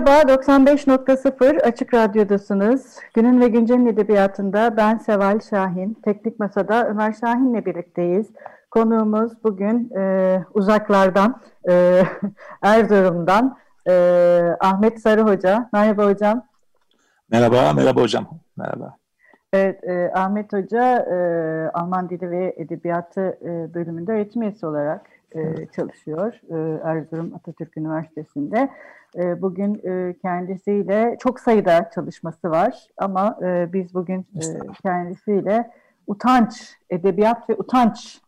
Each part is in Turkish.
Merhaba, 95.0 Açık Radyo'dasınız. Günün ve Güncel'in edebiyatında ben Seval Şahin. Teknik Masa'da Ömer Şahin'le birlikteyiz. Konuğumuz bugün e, uzaklardan, e, Erzurum'dan e, Ahmet Sarı Hoca. Merhaba hocam. Merhaba, merhaba hocam. Merhaba. Evet, e, Ahmet Hoca e, Alman Dili ve Edebiyatı e, bölümünde öğretim üyesi olarak e, çalışıyor e, Erzurum Atatürk Üniversitesi'nde. E, bugün e, kendisiyle çok sayıda çalışması var ama e, biz bugün e, kendisiyle Utanç, Edebiyat ve Utanç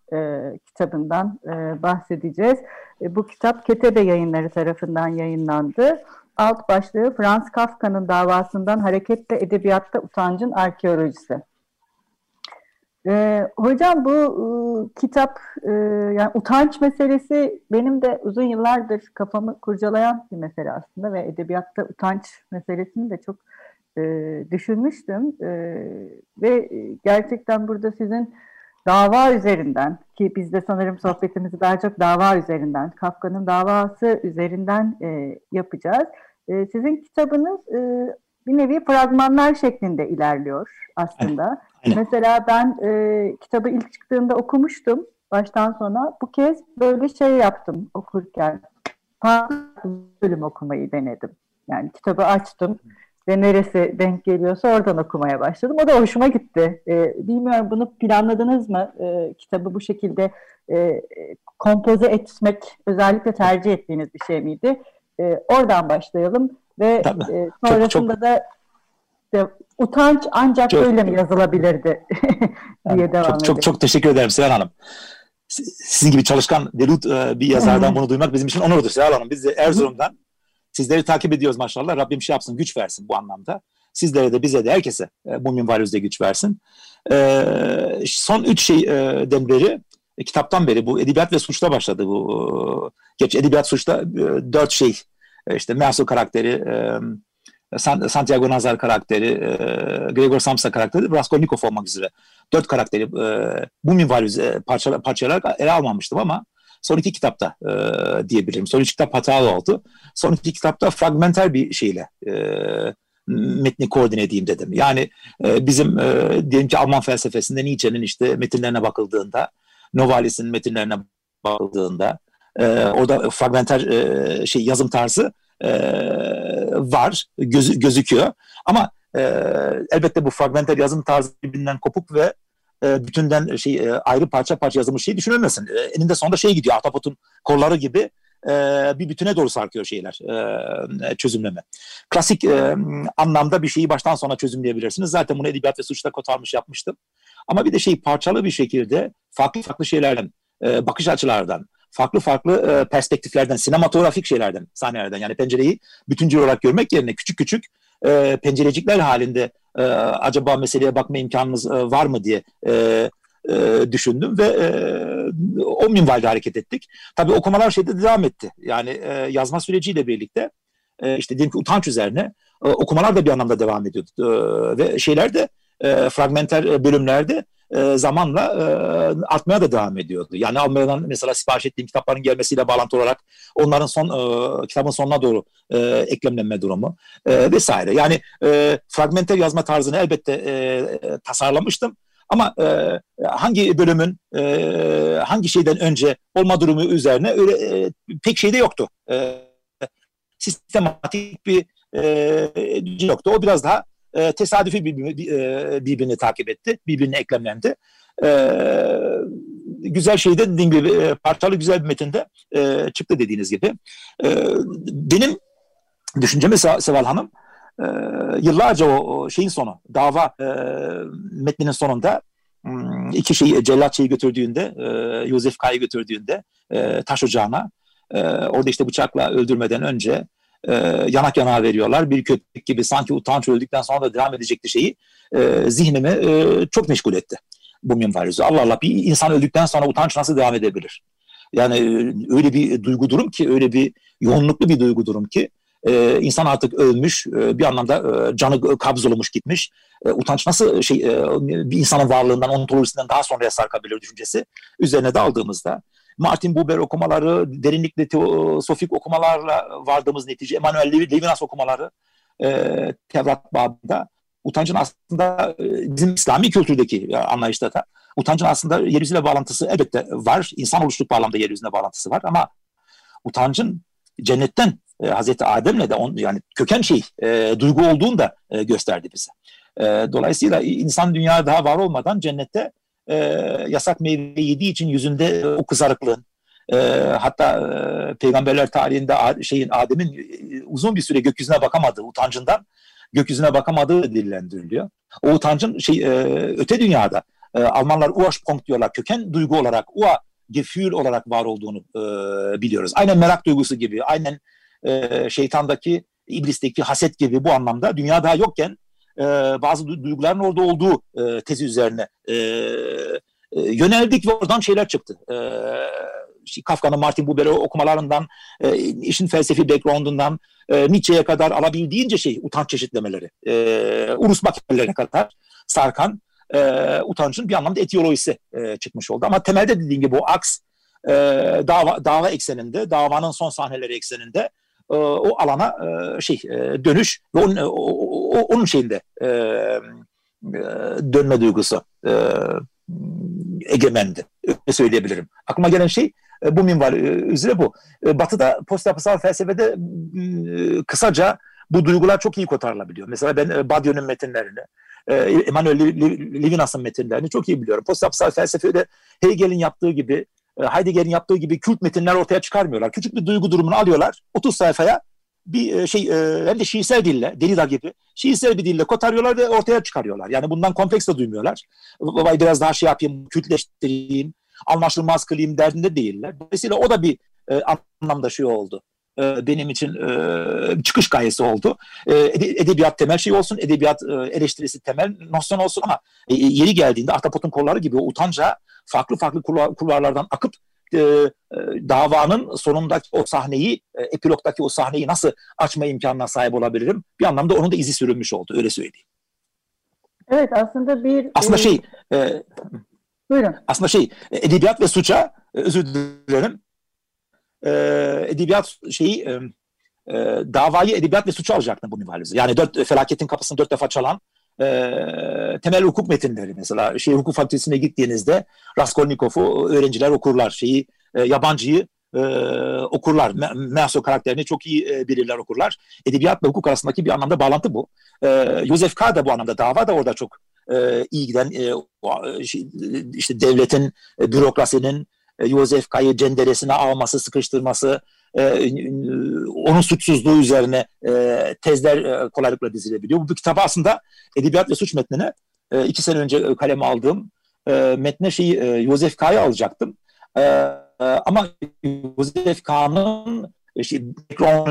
kitabından bahsedeceğiz. Bu kitap Ketebe yayınları tarafından yayınlandı. Alt başlığı Franz Kafka'nın davasından hareketle edebiyatta utancın arkeolojisi. Ee, hocam bu e, kitap e, yani utanç meselesi benim de uzun yıllardır kafamı kurcalayan bir mesele aslında ve edebiyatta utanç meselesini de çok e, düşünmüştüm e, ve gerçekten burada sizin dava üzerinden ki biz de sanırım sohbetimizi daha çok dava üzerinden Kafka'nın davası üzerinden e, yapacağız. E, sizin kitabınız e, bir nevi fragmanlar şeklinde ilerliyor aslında. Aynen. Mesela ben e, kitabı ilk çıktığında okumuştum baştan sona. Bu kez böyle şey yaptım okurken. Farklı bölüm okumayı denedim. Yani kitabı açtım ve neresi denk geliyorsa oradan okumaya başladım. O da hoşuma gitti. E, bilmiyorum bunu planladınız mı? E, kitabı bu şekilde e, kompoze etmek özellikle tercih ettiğiniz bir şey miydi? E, oradan başlayalım ve e, sonrasında çok, çok... da de, utanç ancak çok, öyle mi yazılabilirdi diye devam çok, çok, çok teşekkür ederim Seher Hanım. Sizin gibi çalışkan delut e, bir yazardan bunu duymak bizim için onurdur Seher Hanım. Biz de Erzurum'dan sizleri takip ediyoruz maşallah. Rabbim şey yapsın, güç versin bu anlamda. Sizlere de bize de herkese e, bu minvalüzde güç versin. E, son üç şeyden beri kitaptan beri bu edebiyat ve suçta başladı bu. Geç edebiyat suçta dört şey işte Merso karakteri, Santiago Nazar karakteri, e, Gregor Samsa karakteri, Raskolnikov olmak üzere. Dört karakteri e, bu minvalüz e, parçalar ele almamıştım ama son iki kitapta e, diyebilirim. Son iki kitap hatalı oldu. Son iki kitapta fragmenter bir şeyle metni koordine edeyim dedim. Yani bizim e, diyelim ki Alman felsefesinde Nietzsche'nin işte metinlerine bakıldığında, Novalis'in metinlerine bakıldığında orada fragmenter şey yazım tarzı e, var, göz, gözüküyor. Ama e, elbette bu fragmenter yazım tarzı birbirinden kopuk ve e, bütünden şey e, ayrı parça parça yazılmış şey düşünülmesin. E, eninde sonunda şey gidiyor, Atapot'un kolları gibi e, bir bütüne doğru sarkıyor şeyler, e, çözümleme. Klasik e, anlamda bir şeyi baştan sona çözümleyebilirsiniz. Zaten bunu edebiyat ve suçta kotarmış yapmıştım. Ama bir de şey parçalı bir şekilde farklı farklı şeylerden, e, bakış açılardan, farklı farklı e, perspektiflerden, sinematografik şeylerden, sahnelerden yani pencereyi bütüncül olarak görmek yerine küçük küçük e, pencerecikler halinde e, acaba meseleye bakma imkanınız e, var mı diye e, e, düşündüm ve e, o minvalde hareket ettik. Tabii okumalar şeyde devam etti. Yani e, yazma süreciyle birlikte e, işte diyelim ki utanç üzerine e, okumalar da bir anlamda devam ediyordu. E, ve şeyler de e, fragmenter bölümlerde e, zamanla e, artmaya da devam ediyordu. Yani Almanya'dan mesela sipariş ettiğim kitapların gelmesiyle bağlantı olarak onların son e, kitabın sonuna doğru e, eklemlenme durumu e, vesaire. Yani e, fragmenter yazma tarzını elbette e, tasarlamıştım. Ama e, hangi bölümün e, hangi şeyden önce olma durumu üzerine öyle e, pek şey de yoktu. E, sistematik bir e, yoktu. O biraz daha e, tesadüfi birbirini, birbirini takip etti. Birbirine eklemlendi. E, güzel şey de dediğim gibi e, parçalı güzel bir metinde e, çıktı dediğiniz gibi. E, benim düşüncemi Seval Hanım e, yıllarca o, şeyin sonu, dava e, metninin sonunda hmm, iki şeyi Cellatçı'yı götürdüğünde, e, Yosef K'yı götürdüğünde e, taş ocağına e, orada işte bıçakla öldürmeden önce e, yanak yana veriyorlar. Bir köpek gibi sanki utanç öldükten sonra da devam edecekti şeyi e, zihnimi e, çok meşgul etti bu minvalüzü. Allah Allah bir insan öldükten sonra utanç nasıl devam edebilir? Yani e, öyle bir duygu durum ki, öyle bir yoğunluklu bir duygu durum ki e, insan artık ölmüş, e, bir anlamda e, canı kabz olmuş gitmiş. E, utanç nasıl şey e, bir insanın varlığından, ontolojisinden daha sonraya sarkabilir düşüncesi üzerine daldığımızda Martin Buber okumaları, derinlikli teosofik okumalarla vardığımız netice, Emanuel Levinas okumaları e, Tevrat babında utancın aslında e, bizim İslami kültürdeki anlayışta da utancın aslında yeryüzüyle bağlantısı elbette var. İnsan oluşluk bağlamda yeryüzüne bağlantısı var ama utancın cennetten e, Hazreti Adem'le de on, yani köken şey e, duygu olduğunu da e, gösterdi bize. E, dolayısıyla insan dünya daha var olmadan cennette e, yasak meyve yediği için yüzünde o kızarıklığın e, hatta e, peygamberler tarihinde şeyin Adem'in e, uzun bir süre gökyüzüne bakamadığı utancından gökyüzüne bakamadığı dillendiriliyor. O utancın şey e, öte dünyada e, Almanlar Ursprung diyorlar köken duygu olarak Ua Gefühl olarak var olduğunu e, biliyoruz. Aynen merak duygusu gibi, aynen e, şeytandaki, iblisteki haset gibi bu anlamda dünya daha yokken e, bazı duyguların orada olduğu e, tezi üzerine e, e, yöneldik ve oradan şeyler çıktı. E, Kafka'nın Martin Buber'i okumalarından, e, işin felsefi background'undan e, Nietzsche'ye kadar alabildiğince şey utanç çeşitlemeleri, e, Urus makinelerine kadar sarkan e, utancın bir anlamda etiyolojisi e, çıkmış oldu. Ama temelde dediğim gibi bu aks e, dava, dava ekseninde, davanın son sahneleri ekseninde e, o alana e, şey e, dönüş ve onun, o, o, onun şeyinde e, e, dönme duygusu e, egemendi. Öyle söyleyebilirim. Aklıma gelen şey e, bu minval e, üzere bu. E, batı'da post yapısal felsefede e, kısaca bu duygular çok iyi kotarılabiliyor. Mesela ben e, Badiou'nun metinlerini, e, Emmanuel Levinas'ın metinlerini çok iyi biliyorum. Post yapısal felsefede Hegel'in yaptığı gibi e, Heidegger'in yaptığı gibi kült metinler ortaya çıkarmıyorlar. Küçük bir duygu durumunu alıyorlar. 30 sayfaya bir e, şey e, hem de şiirsel dille, Derrida gibi şiirsel bir dille kotarıyorlar ve ortaya çıkarıyorlar. Yani bundan kompleks de duymuyorlar. Vay biraz daha şey yapayım, kültleştireyim, anlaşılmaz kılayım derdinde değiller. Dolayısıyla o da bir e, anlamda şey oldu. E, benim için e, çıkış gayesi oldu. E, edebiyat temel şey olsun, edebiyat e, eleştirisi temel nosyon olsun ama e, yeri geldiğinde Ahtapot'un kolları gibi o utanca farklı farklı kulvarlardan akıp e, davanın sonundaki o sahneyi, e, epilogdaki o sahneyi nasıl açma imkanına sahip olabilirim? Bir anlamda onun da izi sürülmüş oldu, öyle söyleyeyim. Evet, aslında bir... Aslında şey... E, buyurun. Aslında şey, edebiyat ve suça, özür dilerim, e, edebiyat şeyi... E, e, davayı edebiyat ve suça alacaktı bu minvalde. Yani dört felaketin kapısını dört defa çalan e, temel hukuk metinleri mesela şey hukuk fakültesine gittiğinizde Raskolnikov'u öğrenciler okurlar. Şeyi e, yabancıyı e, okurlar. Measo karakterini çok iyi e, bilirler okurlar. Edebiyatla hukuk arasındaki bir anlamda bağlantı bu. E, Joseph K. da bu anlamda dava da orada çok e, iyi giden e, şey, işte devletin, e, bürokrasinin e, Joseph K'yı cenderesine alması, sıkıştırması, e, onun suçsuzluğu üzerine e, tezler e, kolaylıkla dizilebiliyor. Bu kitabı aslında edebiyat ve suç metnine iki sene önce kaleme aldığım metne şeyi e, K'yı alacaktım. Ama Joseph K'nın işte,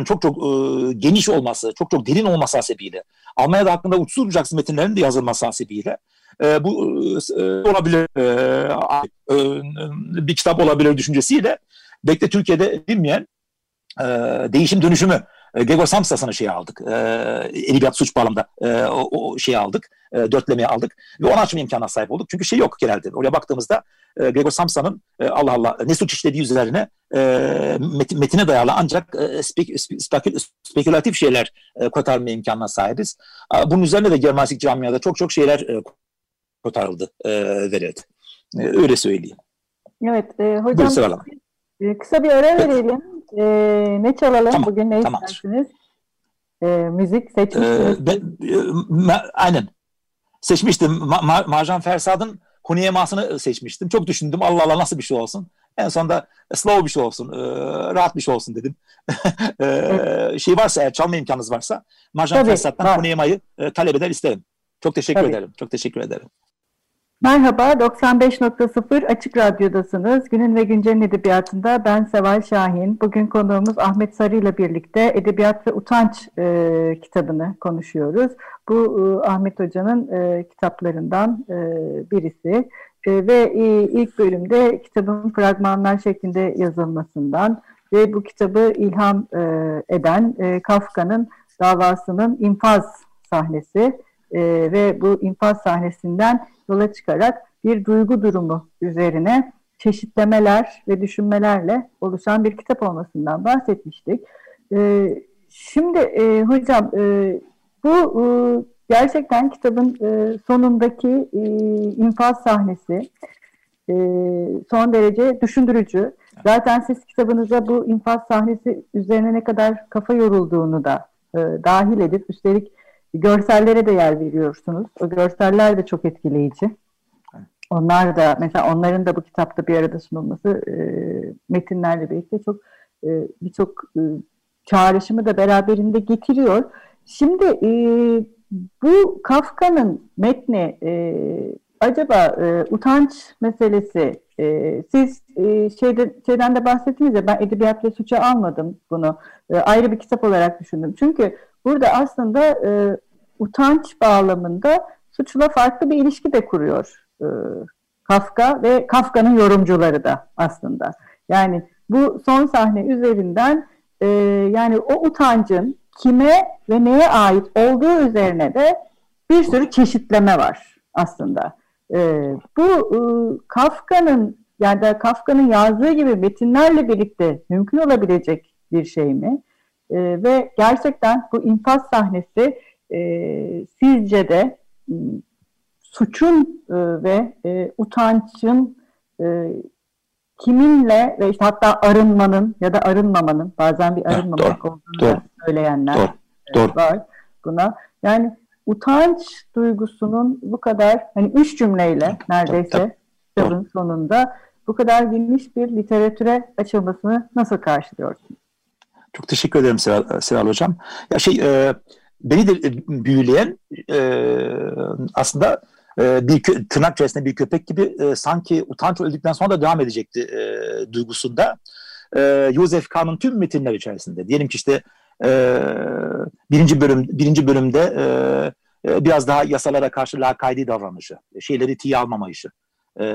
çok çok e, geniş olması, çok çok derin olması hasebiyle, Almanya'da hakkında uçsuz bucaksız metinlerin de yazılması hasebiyle e, bu e, olabilir e, e, bir kitap olabilir düşüncesiyle belki Türkiye'de bilmeyen e, değişim dönüşümü e, Gregor Samsa'sını şey aldık. E, edebiyat suç bağlamda e, o, o şeyi aldık. E, dörtlemeye aldık. Ve onu açma imkanına sahip olduk. Çünkü şey yok genelde. Oraya baktığımızda e, Gregor Samsa'nın e, Allah Allah ne suç işlediği üzerine e, metin, metine dayalı ancak e, spek, spekül, spekülatif şeyler e, kotarma imkanına sahibiz. Bunun üzerine de Germanistik camiada çok çok şeyler e, kotarıldı, e, verildi. E, öyle söyleyeyim. Evet, e, hocam e, kısa bir ara verelim. E, ne çalalım tamam, bugün? Ne tamamdır. istersiniz? E, müzik seçmişsiniz. Ee, ben, e, aynen. Seçmiştim. Ma, ma, Marjan Fersad'ın Huneyemasını seçmiştim. Çok düşündüm. Allah Allah nasıl bir şey olsun. En sonunda slow bir şey olsun. E, rahat bir şey olsun dedim. e, şey varsa eğer çalma imkanınız varsa Marjan Fersad'dan Huneyemayı e, talep eder isterim. Çok teşekkür Tabii. ederim. Çok teşekkür ederim. Merhaba, 95.0 Açık Radyo'dasınız. Günün ve Güncel'in edebiyatında ben Seval Şahin. Bugün konuğumuz Ahmet Sarı ile birlikte Edebiyat ve Utanç e, kitabını konuşuyoruz. Bu e, Ahmet Hoca'nın e, kitaplarından e, birisi. E, ve e, ilk bölümde kitabın fragmanlar şeklinde yazılmasından ve bu kitabı ilham e, eden e, Kafka'nın davasının infaz sahnesi e, ve bu infaz sahnesinden yola çıkarak bir duygu durumu üzerine çeşitlemeler ve düşünmelerle oluşan bir kitap olmasından bahsetmiştik. E, şimdi e, hocam e, bu e, gerçekten kitabın e, sonundaki e, infaz sahnesi e, son derece düşündürücü. Zaten siz kitabınıza bu infaz sahnesi üzerine ne kadar kafa yorulduğunu da e, dahil edip üstelik Görsellere de yer veriyorsunuz. O görseller de çok etkileyici. Onlar da mesela onların da bu kitapta bir arada sunulması e, metinlerle birlikte çok e, birçok e, çağrışımı da beraberinde getiriyor. Şimdi e, bu Kafka'nın metni e, acaba e, utanç meselesi e, siz e, şeyde, şeyden de bahsettiniz ya ben edebiyat ve suça almadım bunu e, ayrı bir kitap olarak düşündüm. Çünkü burada aslında e, utanç bağlamında suçla farklı bir ilişki de kuruyor e, Kafka ve Kafka'nın yorumcuları da aslında. Yani bu son sahne üzerinden e, yani o utancın kime ve neye ait olduğu üzerine de bir sürü çeşitleme var aslında. E, bu e, Kafka'nın yani da Kafka'nın yazdığı gibi metinlerle birlikte mümkün olabilecek bir şey mi? E, ve gerçekten bu infaz sahnesi e, sizce de suçun e, ve e, utançın e, kiminle ve işte hatta arınmanın ya da arınmamanın bazen bir arınmamak doğru, olduğunu doğru, söyleyenler doğru, e, doğru. var buna. Yani utanç duygusunun bu kadar hani üç cümleyle neredeyse kitabın sonunda bu kadar geniş bir literatüre açılmasını nasıl karşılıyorsunuz? Çok teşekkür ederim Seval, Seval Hocam. Ya şey e, beni de e, büyüleyen e, aslında e, bir tırnak içerisinde bir köpek gibi e, sanki utanç öldükten sonra da devam edecekti e, duygusunda. E, Joseph Kahn'ın tüm metinler içerisinde diyelim ki işte e, birinci bölüm birinci bölümde e, e, biraz daha yasalara karşı lakaydi davranışı, şeyleri tiye almamayışı, e,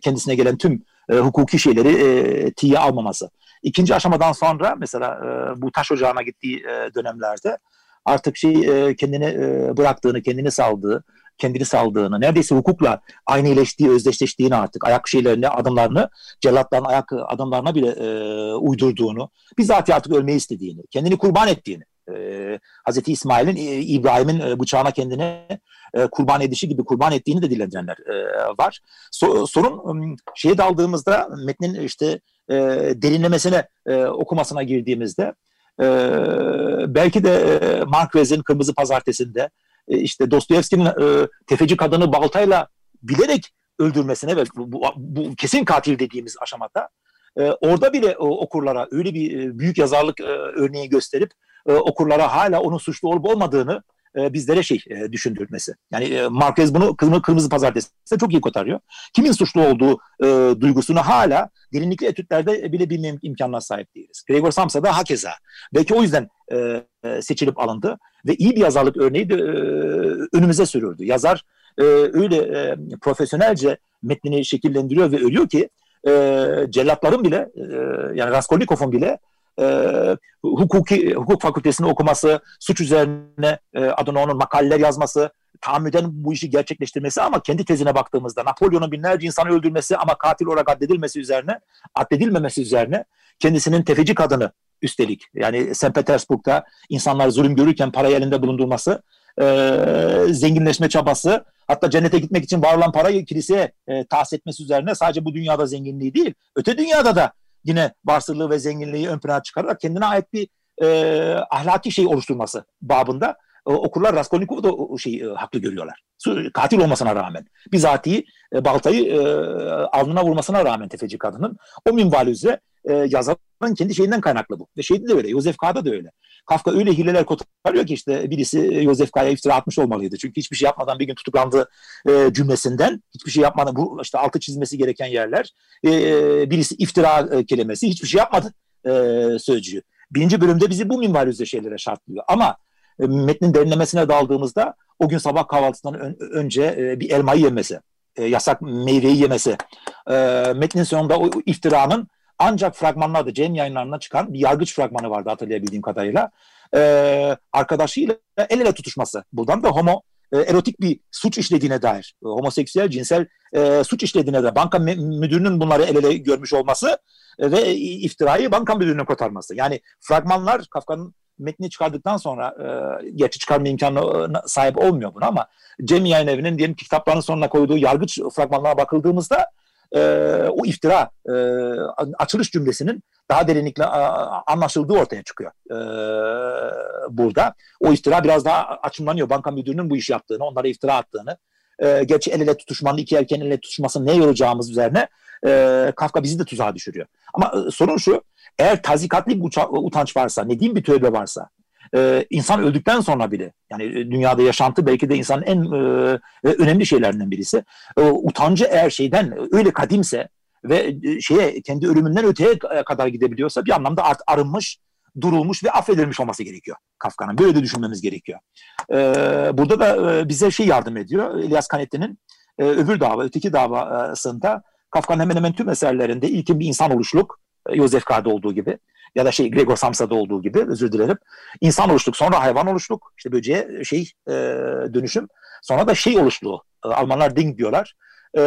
kendisine gelen tüm e, hukuki şeyleri e, tiye almaması. İkinci aşamadan sonra mesela e, bu taş ocağına gittiği e, dönemlerde artık şey e, kendini e, bıraktığını, kendini saldığı, kendini saldığını, neredeyse hukukla aynıleştiği, özdeşleştiğini artık ayak şeylerini, adımlarını, cellatların ayak adımlarına bile e, uydurduğunu, bizzat artık ölmeyi istediğini, kendini kurban ettiğini, e, Hazreti İsmail'in e, İbrahim'in e, bıçağına kendini e, kurban edişi gibi kurban ettiğini de dilendirenler e, var. So, sorun şeye daldığımızda metnin işte e, derinlemesine e, okumasına girdiğimizde e, belki de e, Marquez'in Kırmızı Pazartesi'nde e, işte Dostoyevski'nin e, tefeci kadını baltayla bilerek öldürmesine ve bu, bu, bu kesin katil dediğimiz aşamada e, orada bile e, okurlara öyle bir e, büyük yazarlık e, örneği gösterip e, okurlara hala onun suçlu olup olmadığını e, bizlere şey e, düşündürmesi. Yani e, Marquez bunu kırmızı, kırmızı pazartesinde çok iyi kotarıyor. Kimin suçlu olduğu e, duygusunu hala derinlikli etütlerde bile bilme imkanına sahip değiliz. Gregor Samsa da hakeza. Belki o yüzden e, e, seçilip alındı ve iyi bir yazarlık örneği de e, önümüze sürüldü. Yazar e, öyle e, profesyonelce metnini şekillendiriyor ve ölüyor ki e, cellatların bile e, yani Raskolnikov'un bile e, hukuki hukuk fakültesini okuması, suç üzerine e, adına onun makaleler yazması, tahammüden bu işi gerçekleştirmesi ama kendi tezine baktığımızda Napolyon'un binlerce insanı öldürmesi ama katil olarak addedilmesi üzerine, addedilmemesi üzerine kendisinin tefeci kadını üstelik yani St. Petersburg'da insanlar zulüm görürken parayı elinde bulundurması, e, zenginleşme çabası, hatta cennete gitmek için var olan parayı kiliseye e, tahsis etmesi üzerine sadece bu dünyada zenginliği değil, öte dünyada da yine varsılığı ve zenginliği ön plana çıkararak kendine ait bir e, ahlaki şey oluşturması babında e, okurlar Raskolnikov'u da o şeyi e, haklı görüyorlar. Katil olmasına rağmen. Bizatihi e, baltayı e, alnına vurmasına rağmen tefeci kadının o minval üzere e, yazarın kendi şeyinden kaynaklı bu. Ve şeyde de öyle. Yosef K'da da öyle. Kafka öyle hileler kotarıyor ki işte birisi Josef Kaya iftira atmış olmalıydı. Çünkü hiçbir şey yapmadan bir gün tutuklandı e, cümlesinden hiçbir şey yapmadan bu işte altı çizmesi gereken yerler e, birisi iftira e, kelimesi hiçbir şey yapmadı e, sözcüğü. Birinci bölümde bizi bu minval üzere şeylere şartlıyor. Ama e, metnin derinlemesine daldığımızda o gün sabah kahvaltısından ön, önce e, bir elmayı yemesi, e, yasak meyveyi yemesi, e, metnin sonunda o, o iftiranın ancak fragmanlarda Cem yayınlarına çıkan bir yargıç fragmanı vardı hatırlayabildiğim kadarıyla. E, arkadaşıyla el ele tutuşması. Buradan da homo e, erotik bir suç işlediğine dair, e, homoseksüel cinsel e, suç işlediğine dair, banka müdürünün bunları el ele görmüş olması e, ve iftirayı banka müdürünün kotarması. Yani fragmanlar Kafka'nın metni çıkardıktan sonra e, gerçi çıkarma imkanı sahip olmuyor buna ama Cem Yayın Evi'nin diyelim kitapların sonuna koyduğu yargıç fragmanlara bakıldığımızda e, o iftira e, açılış cümlesinin daha derinlikle anlaşıldığı ortaya çıkıyor e, burada. O iftira biraz daha açımlanıyor. Banka müdürünün bu işi yaptığını, onlara iftira attığını, e, gerçi el ele tutuşmanın, iki erken el ele tutuşmasını ne yoracağımız üzerine e, Kafka bizi de tuzağa düşürüyor. Ama e, sorun şu, eğer tazikatlı bir utanç varsa, ne diyeyim bir tövbe varsa, e, insan öldükten sonra bile yani e, dünyada yaşantı belki de insanın en e, e, önemli şeylerinden birisi. E, utancı eğer şeyden öyle kadimse ve e, şeye kendi ölümünden öteye kadar gidebiliyorsa bir anlamda art arınmış, durulmuş ve affedilmiş olması gerekiyor Kafka'nın. Böyle de düşünmemiz gerekiyor. E, burada da e, bize şey yardım ediyor. İlyas Kanetti'nin e, öbür dava, öteki davasında Kafka'nın hemen hemen tüm eserlerinde ilkin bir insan oluşluk, Joseph K'da olduğu gibi ya da şey Gregor Samsa'da olduğu gibi özür dilerim. İnsan oluştuk, sonra hayvan oluştuk. İşte böceğe şey e, dönüşüm. Sonra da şey oluştuğu. E, Almanlar ding diyorlar. E,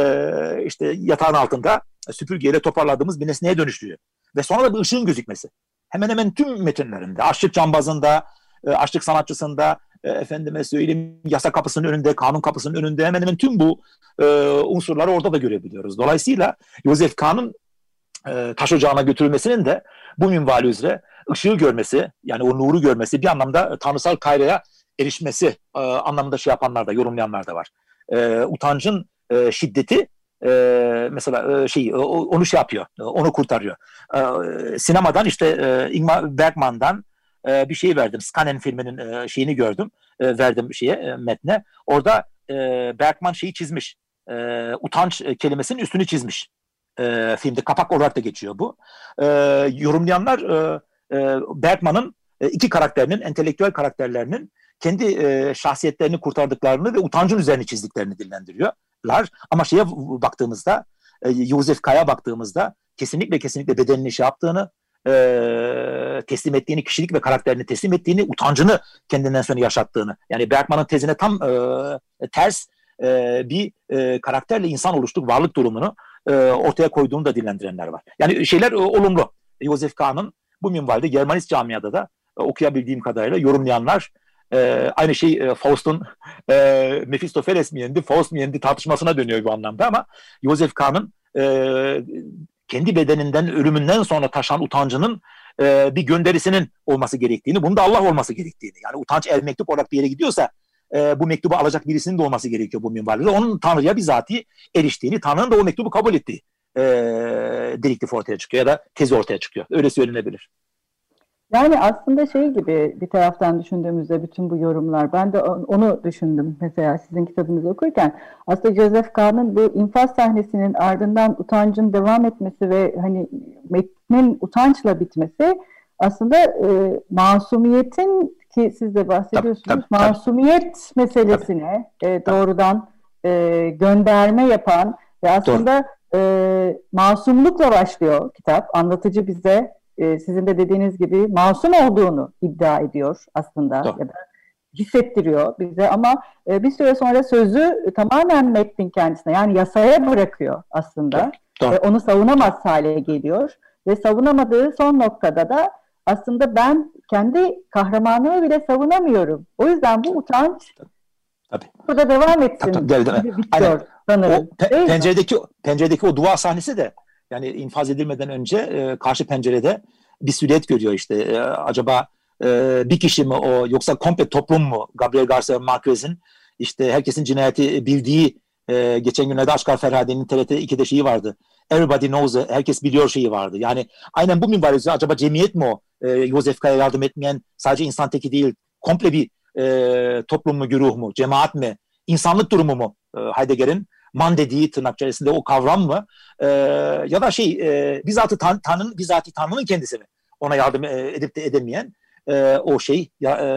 işte yatağın altında süpürgeyle toparladığımız bir nesneye dönüştüğü. Ve sonra da bir ışığın gözükmesi. Hemen hemen tüm metinlerinde, açlık cambazında, e, açlık sanatçısında, e, efendime söyleyeyim yasa kapısının önünde, kanun kapısının önünde hemen hemen tüm bu e, unsurları orada da görebiliyoruz. Dolayısıyla Joseph Kahn'ın e, taş ocağına götürülmesinin de bu minvali üzere ışığı görmesi, yani o nuru görmesi bir anlamda tanrısal kayraya erişmesi e, anlamında şey yapanlar da, yorumlayanlar da var. E, utancın şiddeti mesela şey onu şey yapıyor, onu kurtarıyor. Sinemadan işte Ingmar Bergman'dan bir şey verdim. Scanen filminin şeyini gördüm. Verdim şeye metne. Orada Bergman şeyi çizmiş. E, utanç kelimesinin üstünü çizmiş. E, filmde kapak olarak da geçiyor bu. E, yorumlayanlar e, e, Bergman'ın e, iki karakterinin, entelektüel karakterlerinin kendi e, şahsiyetlerini kurtardıklarını ve utancın üzerine çizdiklerini dillendiriyorlar. Ama şeye baktığımızda, e, Josef Kaya baktığımızda kesinlikle kesinlikle bedenini şey yaptığını, e, teslim ettiğini, kişilik ve karakterini teslim ettiğini, utancını kendinden sonra yaşattığını. Yani Bergman'ın tezine tam e, ters e, bir e, karakterle insan oluştuk, varlık durumunu e, ortaya koyduğunu da dillendirenler var. Yani şeyler e, olumlu. Josef Kahn'ın bu minvalde Germanist camiada da e, okuyabildiğim kadarıyla yorumlayanlar e, aynı şey e, Faust'un e, Mephistopheles mi yendi, Faust mu yendi tartışmasına dönüyor bu anlamda ama Josef Kahn'ın e, kendi bedeninden, ölümünden sonra taşan utancının e, bir gönderisinin olması gerektiğini, bunun da Allah olması gerektiğini. Yani utanç el mektup olarak bir yere gidiyorsa e, bu mektubu alacak birisinin de olması gerekiyor bu minvalde. Onun Tanrı'ya bizatihi eriştiğini, Tanrı'nın da o mektubu kabul ettiği e, dediktif ortaya çıkıyor ya da tezi ortaya çıkıyor. Öyle söylenebilir. Yani aslında şey gibi bir taraftan düşündüğümüzde bütün bu yorumlar, ben de onu düşündüm mesela sizin kitabınızı okurken. Aslında Joseph Kahn'ın bu infaz sahnesinin ardından utancın devam etmesi ve hani metnin utançla bitmesi aslında e, masumiyetin ki siz de bahsediyorsunuz tabii, tabii, masumiyet tabii. meselesine e, doğrudan e, gönderme yapan ve aslında e, masumlukla başlıyor kitap. Anlatıcı bize e, sizin de dediğiniz gibi masum olduğunu iddia ediyor aslında Doğru. ya da hissettiriyor bize ama e, bir süre sonra sözü tamamen metnin kendisine yani yasaya bırakıyor aslında. Doğru. Ve onu savunamaz hale geliyor ve savunamadığı son noktada da aslında ben kendi kahramanımı bile savunamıyorum. O yüzden bu utanç Tabii. burada devam etsin. Tabii, tabii, tabii. Bitiyor, sanırım. O pe- penceredeki, penceredeki o dua sahnesi de yani infaz edilmeden önce e, karşı pencerede bir silüet görüyor işte. E, acaba e, bir kişi mi o yoksa komple toplum mu? Gabriel Garcia Marquez'in işte herkesin cinayeti bildiği E, geçen günlerde Aşkar Ferhade'nin TRT 2'de şeyi vardı. Everybody knows, herkes biliyor şeyi vardı. Yani aynen bu minval acaba cemiyet mi o? E, Yosef Kaya yardım etmeyen sadece insan teki değil, komple bir e, toplum mu, güruh mu, cemaat mi, insanlık durumu mu e, Heidegger'in? man dediği tırnak içerisinde o kavram mı? E, ya da şey e, bizzatı tan Tanrı'nın bizzatı Tanrı'nın kendisi mi? Ona yardım e, edip de edemeyen e, o şey ya, e,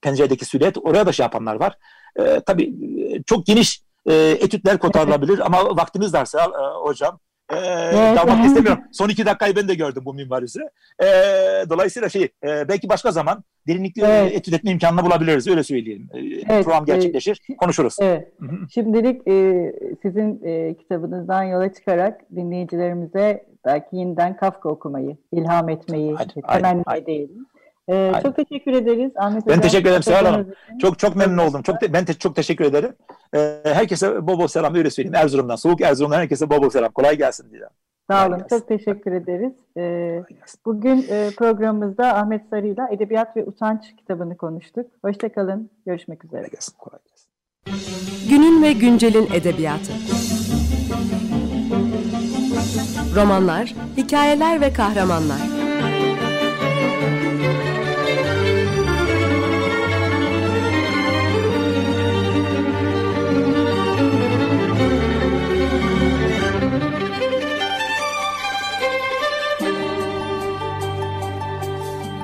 penceredeki süret oraya da şey yapanlar var. E, tabii çok geniş e, etütler kotarılabilir ama vaktimiz darsa e, hocam e, evet. dalmak istemiyorum. Son iki dakikayı ben de gördüm bu minvalisi. E, dolayısıyla şey e, belki başka zaman derinlikli evet. etüt etme imkanını bulabiliriz öyle söyleyelim. E, evet. Program gerçekleşir e, konuşuruz. Evet. Şimdilik e, sizin e, kitabınızdan yola çıkarak dinleyicilerimize belki yeniden Kafka okumayı, ilham etmeyi temenni edelim. Ee, çok teşekkür ederiz Ahmet Ben teşekkür ederim Seval Hanım. Çok çok memnun oldum. Çok te, ben te, çok teşekkür ederim. Ee, herkese bol bol selam öyle söyleyeyim. Erzurum'dan, soğuk Erzurum'dan herkese bol bol selam. Kolay gelsin diye. Sağ olun. Çok teşekkür ederiz. Ee, bugün e, programımızda Ahmet Sarı ile Edebiyat ve Utanç kitabını konuştuk. Hoşçakalın. Görüşmek üzere. Kolay gelsin. Kolay gelsin. Günün ve güncelin edebiyatı. Romanlar, hikayeler ve kahramanlar.